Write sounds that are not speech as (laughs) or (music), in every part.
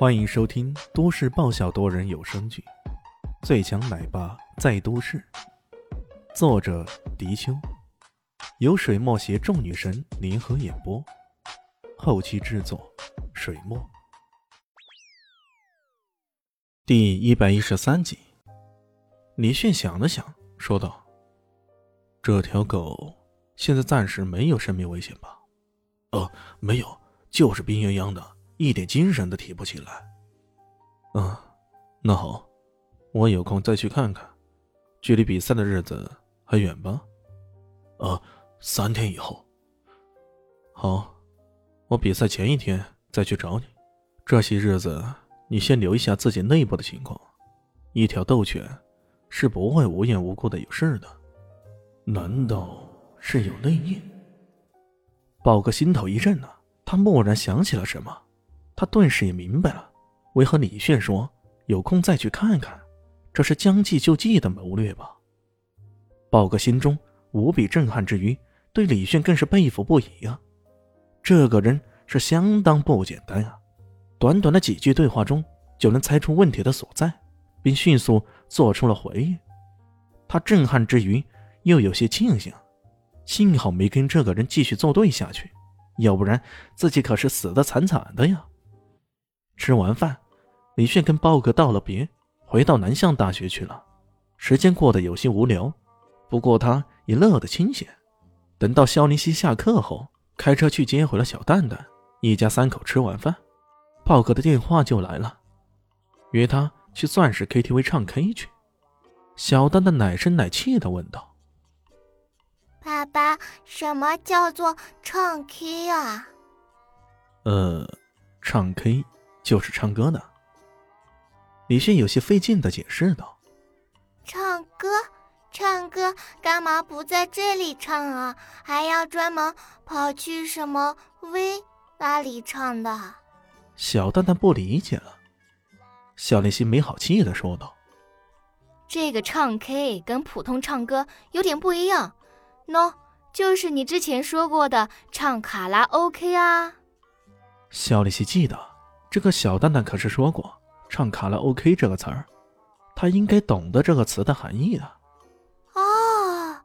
欢迎收听都市爆笑多人有声剧《最强奶爸在都市》，作者：迪秋，由水墨携众女神联合演播，后期制作：水墨。第一百一十三集，李炫想了想，说道：“这条狗现在暂时没有生命危险吧？”“哦，没有，就是病殃殃的。”一点精神都提不起来。嗯，那好，我有空再去看看。距离比赛的日子还远吧？啊，三天以后。好，我比赛前一天再去找你。这些日子你先留意下自己内部的情况。一条斗犬是不会无缘无故的有事的。难道是有内应？豹哥心头一震呢，他蓦然想起了什么。他顿时也明白了，为何李炫说有空再去看看，这是将计就计的谋略吧？豹哥心中无比震撼之余，对李炫更是佩服不已啊！这个人是相当不简单啊！短短的几句对话中就能猜出问题的所在，并迅速做出了回应。他震撼之余又有些庆幸，幸好没跟这个人继续作对下去，要不然自己可是死的惨惨的呀！吃完饭，李炫跟豹哥道了别，回到南向大学去了。时间过得有些无聊，不过他也乐得清闲。等到肖林熙下课后，开车去接回了小蛋蛋。一家三口吃完饭，豹哥的电话就来了，约他去钻石 KTV 唱 K 去。小蛋蛋奶声奶气的问道：“爸爸，什么叫做唱 K 啊？”“呃，唱 K。”就是唱歌呢，李迅有些费劲的解释道：“唱歌，唱歌，干嘛不在这里唱啊？还要专门跑去什么 V 那里唱的？”小蛋蛋不理解了。小林心没好气的说道：“这个唱 K 跟普通唱歌有点不一样，喏，就是你之前说过的唱卡拉 OK 啊。”小林心记得。这个小蛋蛋可是说过“唱卡拉 OK” 这个词儿，他应该懂得这个词的含义的。哦，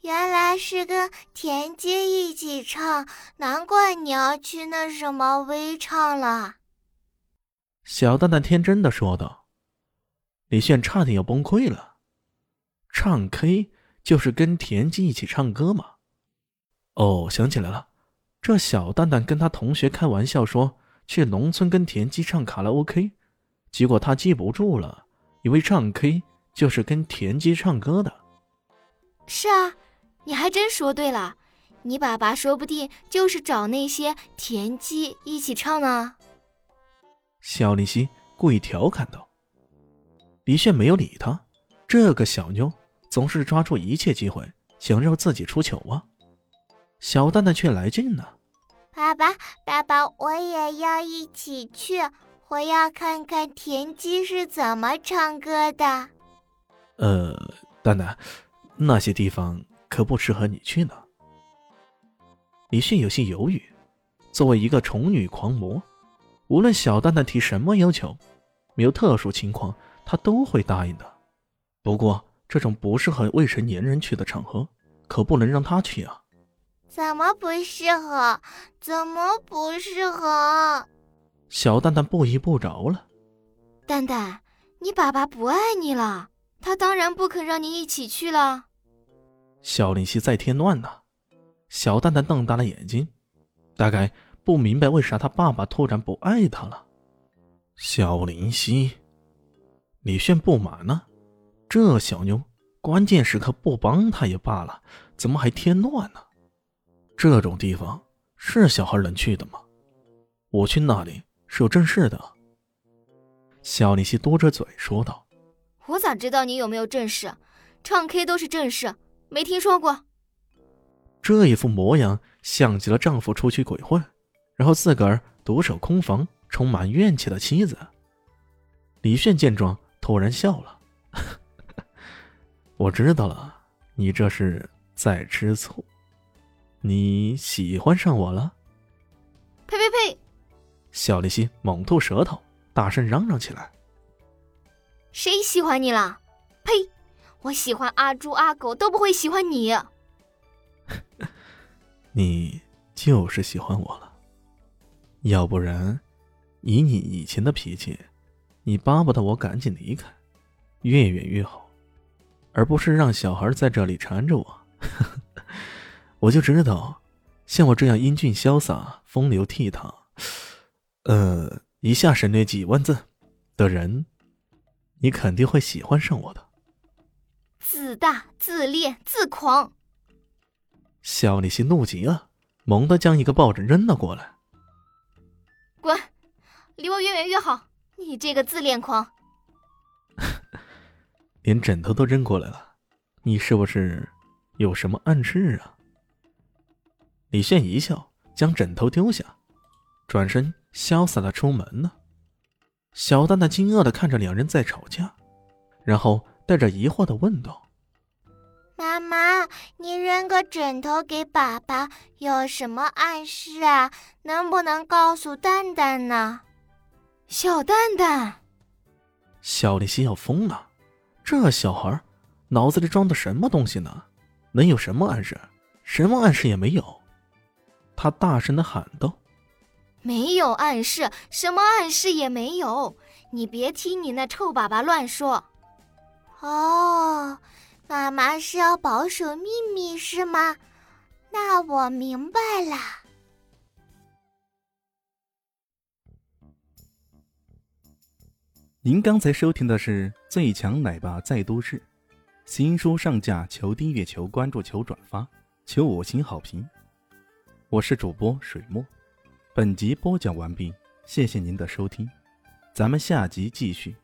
原来是跟田鸡一起唱，难怪你要去那什么微唱了。小蛋蛋天真的说道。李炫差点要崩溃了，唱 K 就是跟田鸡一起唱歌嘛？哦，想起来了，这小蛋蛋跟他同学开玩笑说。去农村跟田鸡唱卡拉 OK，结果他记不住了，以为唱 K 就是跟田鸡唱歌的。是啊，你还真说对了，你爸爸说不定就是找那些田鸡一起唱呢。肖丽西故意调侃道。李炫没有理他，这个小妞总是抓住一切机会想让自己出糗啊。小蛋蛋却来劲了。爸爸，爸爸，我也要一起去。我要看看田鸡是怎么唱歌的。呃，蛋蛋，那些地方可不适合你去呢。李迅有些犹豫。作为一个宠女狂魔，无论小蛋蛋提什么要求，没有特殊情况，他都会答应的。不过，这种不适合未成年人去的场合，可不能让他去啊。怎么不适合？怎么不适合？小蛋蛋不依不饶了。蛋蛋，你爸爸不爱你了，他当然不肯让你一起去了。小林夕在添乱呢。小蛋蛋瞪大了眼睛，大概不明白为啥他爸爸突然不爱他了。小林夕，李炫不满呢。这小妞关键时刻不帮他也罢了，怎么还添乱呢？这种地方是小孩能去的吗？我去那里是有正事的。小李希嘟着嘴说道：“我咋知道你有没有正事？唱 K 都是正事，没听说过。”这一副模样像极了丈夫出去鬼混，然后自个儿独守空房、充满怨气的妻子。李炫见状突然笑了：“ (laughs) 我知道了，你这是在吃醋。”你喜欢上我了？呸呸呸！小丽心猛吐舌头，大声嚷嚷起来：“谁喜欢你了？呸！我喜欢阿猪阿狗都不会喜欢你。(laughs) 你就是喜欢我了，要不然，以你以前的脾气，你巴不得我赶紧离开，越远越好，而不是让小孩在这里缠着我。我就知道，像我这样英俊潇洒、风流倜傥，呃，一下省略几万字的人，你肯定会喜欢上我的。自大、自恋、自狂。肖丽西怒极了，猛地将一个抱枕扔了过来。滚，离我越远越好！你这个自恋狂，(laughs) 连枕头都扔过来了，你是不是有什么暗示啊？李炫一笑，将枕头丢下，转身潇洒的出门了。小蛋蛋惊愕的看着两人在吵架，然后带着疑惑的问道。妈妈，你扔个枕头给爸爸有什么暗示啊？能不能告诉蛋蛋呢？小蛋蛋，小丽心要疯了，这小孩脑子里装的什么东西呢？能有什么暗示？什么暗示也没有。他大声的喊道：“没有暗示，什么暗示也没有。你别听你那臭爸爸乱说。”哦。妈妈是要保守秘密是吗？那我明白了。您刚才收听的是《最强奶爸在都市》，新书上架，求订阅，求关注，求转发，求五星好评。我是主播水墨，本集播讲完毕，谢谢您的收听，咱们下集继续。